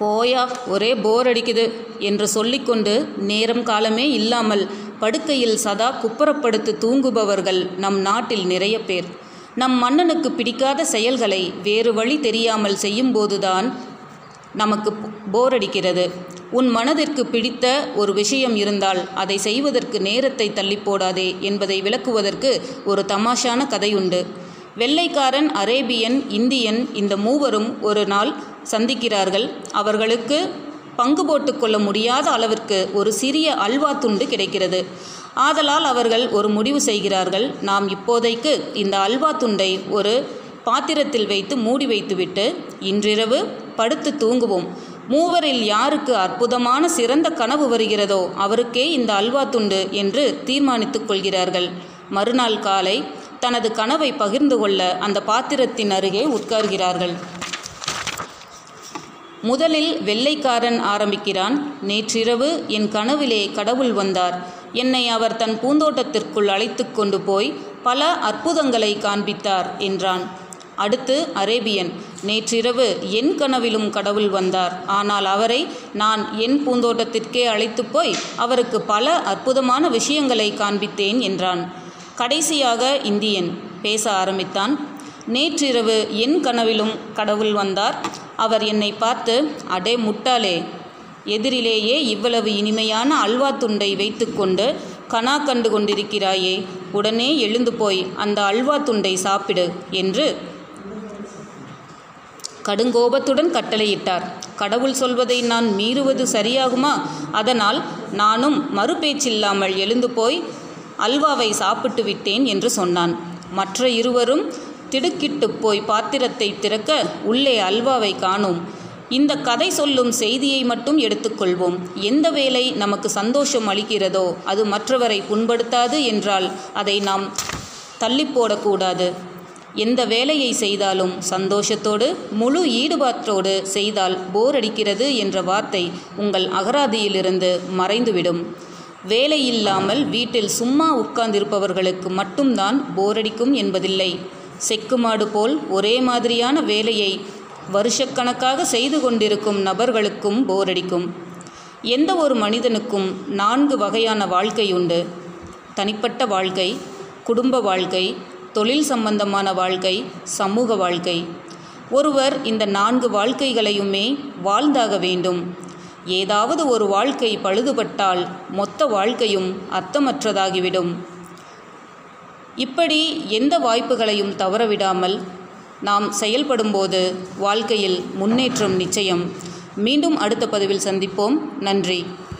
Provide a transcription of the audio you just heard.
போயா ஒரே போர் அடிக்குது என்று சொல்லிக்கொண்டு நேரம் காலமே இல்லாமல் படுக்கையில் சதா குப்புறப்படுத்து தூங்குபவர்கள் நம் நாட்டில் நிறைய பேர். நம் மன்னனுக்கு பிடிக்காத செயல்களை வேறு வழி தெரியாமல் செய்யும்போதுதான் நமக்கு போர் அடிக்கிறது. உன் மனதிற்கு பிடித்த ஒரு விஷயம் இருந்தால் அதை செய்வதற்கு நேரத்தை தள்ளி போடாதே என்பதை விளக்குவதற்கு ஒரு தமாஷான கதையுண்டு. வெள்ளைக்காரன் அரேபியன் இந்தியன் இந்த மூவரும் ஒரு நாள் சந்திக்கிறார்கள். அவர்களுக்கு பங்கு போட்டுக்கொள்ள முடியாத அளவிற்கு ஒரு சிறிய அல்வா துண்டு கிடைக்கிறது. ஆதலால் அவர்கள் ஒரு முடிவு செய்கிறார்கள். நாம் இப்போதைக்கு இந்த அல்வா துண்டை ஒரு பாத்திரத்தில் வைத்து மூடி வைத்துவிட்டு இன்றிரவு படுத்து தூங்குவோம். மூவரில் யாருக்கு அற்புதமான சிறந்த கனவு வருகிறதோ அவருக்கே இந்த அல்வா துண்டு என்று தீர்மானித்துக் கொள்கிறார்கள். மறுநாள் காலை தனது கனவை பகிர்ந்து கொள்ள அந்த பாத்திரத்தின் அருகே உட்கார்கிறார்கள். முதலில் வெள்ளைக்காரன் ஆரம்பிக்கிறான். நேற்றிரவு என் கனவிலே கடவுள் வந்தார். என்னை அவர் தன் பூந்தோட்டத்திற்குள் அழைத்து கொண்டு போய் பல அற்புதங்களை காண்பித்தார் என்றான். அடுத்து அரேபியன் நேற்றிரவு என் கனவிலும் கடவுள் வந்தார். ஆனால் அவரை நான் என் பூந்தோட்டத்திற்கே அழைத்து போய் அவருக்கு பல அற்புதமான விஷயங்களை காண்பித்தேன் என்றான். கடைசியாக இந்தியன் பேச ஆரம்பித்தான். நேற்றிரவு என் கனவிலும் கடவுள் வந்தார். அவர் என்னை பார்த்து அடே முட்டாளே எதிரிலேயே இவ்வளவு இனிமையான அல்வா துண்டை வைத்துக்கொண்டு கனா கண்டு கொண்டிருக்கிறாயே உடனே எழுந்து போய் அந்த அல்வா துண்டை சாப்பிடு என்று கடுங்கோபத்துடன் கட்டளையிட்டார். கடவுள் சொல்வதை நான் மீறுவது சரியாகுமா? அதனால் நானும் மறுபேச்சில்லாமல் எழுந்து போய் அல்வாவை சாப்பிட்டு விட்டேன் என்று சொன்னான். மற்ற இருவரும் திடுக்கிட்டு போய் பாத்திரத்தை திறக்க உள்ளே அல்வாவை காணோம். இந்த கதை சொல்லும் செய்தியை மட்டும் எடுத்துக்கொள்வோம். எந்த வேலை நமக்கு சந்தோஷம் அளிக்கிறதோ அது மற்றவரை புண்படுத்தாது என்றால் அதை நாம் தள்ளி போடக்கூடாது. எந்த வேலையை செய்தாலும் சந்தோஷத்தோடு முழு ஈடுபாட்டோடு செய்தால் போர் அடிக்கிறது என்ற வார்த்தை உங்கள் அகராதியிலிருந்து மறைந்துவிடும். வேலையில்லாமல் வீட்டில் சும்மா உட்கார்ந்திருப்பவர்களுக்கு மட்டும்தான் போரடிக்கும் என்பதில்லை. செக்குமாடு போல் ஒரே மாதிரியான வேலையை வருஷக்கணக்காக செய்து கொண்டிருக்கும் நபர்களுக்கும் போரடிக்கும். எந்த ஒரு மனிதனுக்கும் நான்கு வகையான வாழ்க்கை உண்டு. தனிப்பட்ட வாழ்க்கை குடும்ப வாழ்க்கை தொழில் சம்பந்தமான வாழ்க்கை சமூக வாழ்க்கை. ஒருவர் இந்த நான்கு வாழ்க்கைகளையுமே வாழ்ந்தாக வேண்டும். ஏதாவது ஒரு வாழ்க்கை பழுதுபட்டால் மொத்த வாழ்க்கையும் அர்த்தமற்றதாகிவிடும். இப்படி எந்த வாய்ப்புகளையும் தவறவிடாமல் நாம் செயல்படும்போது வாழ்க்கையில் முன்னேற்றம் நிச்சயம். மீண்டும் அடுத்த பதிவில் சந்திப்போம். நன்றி.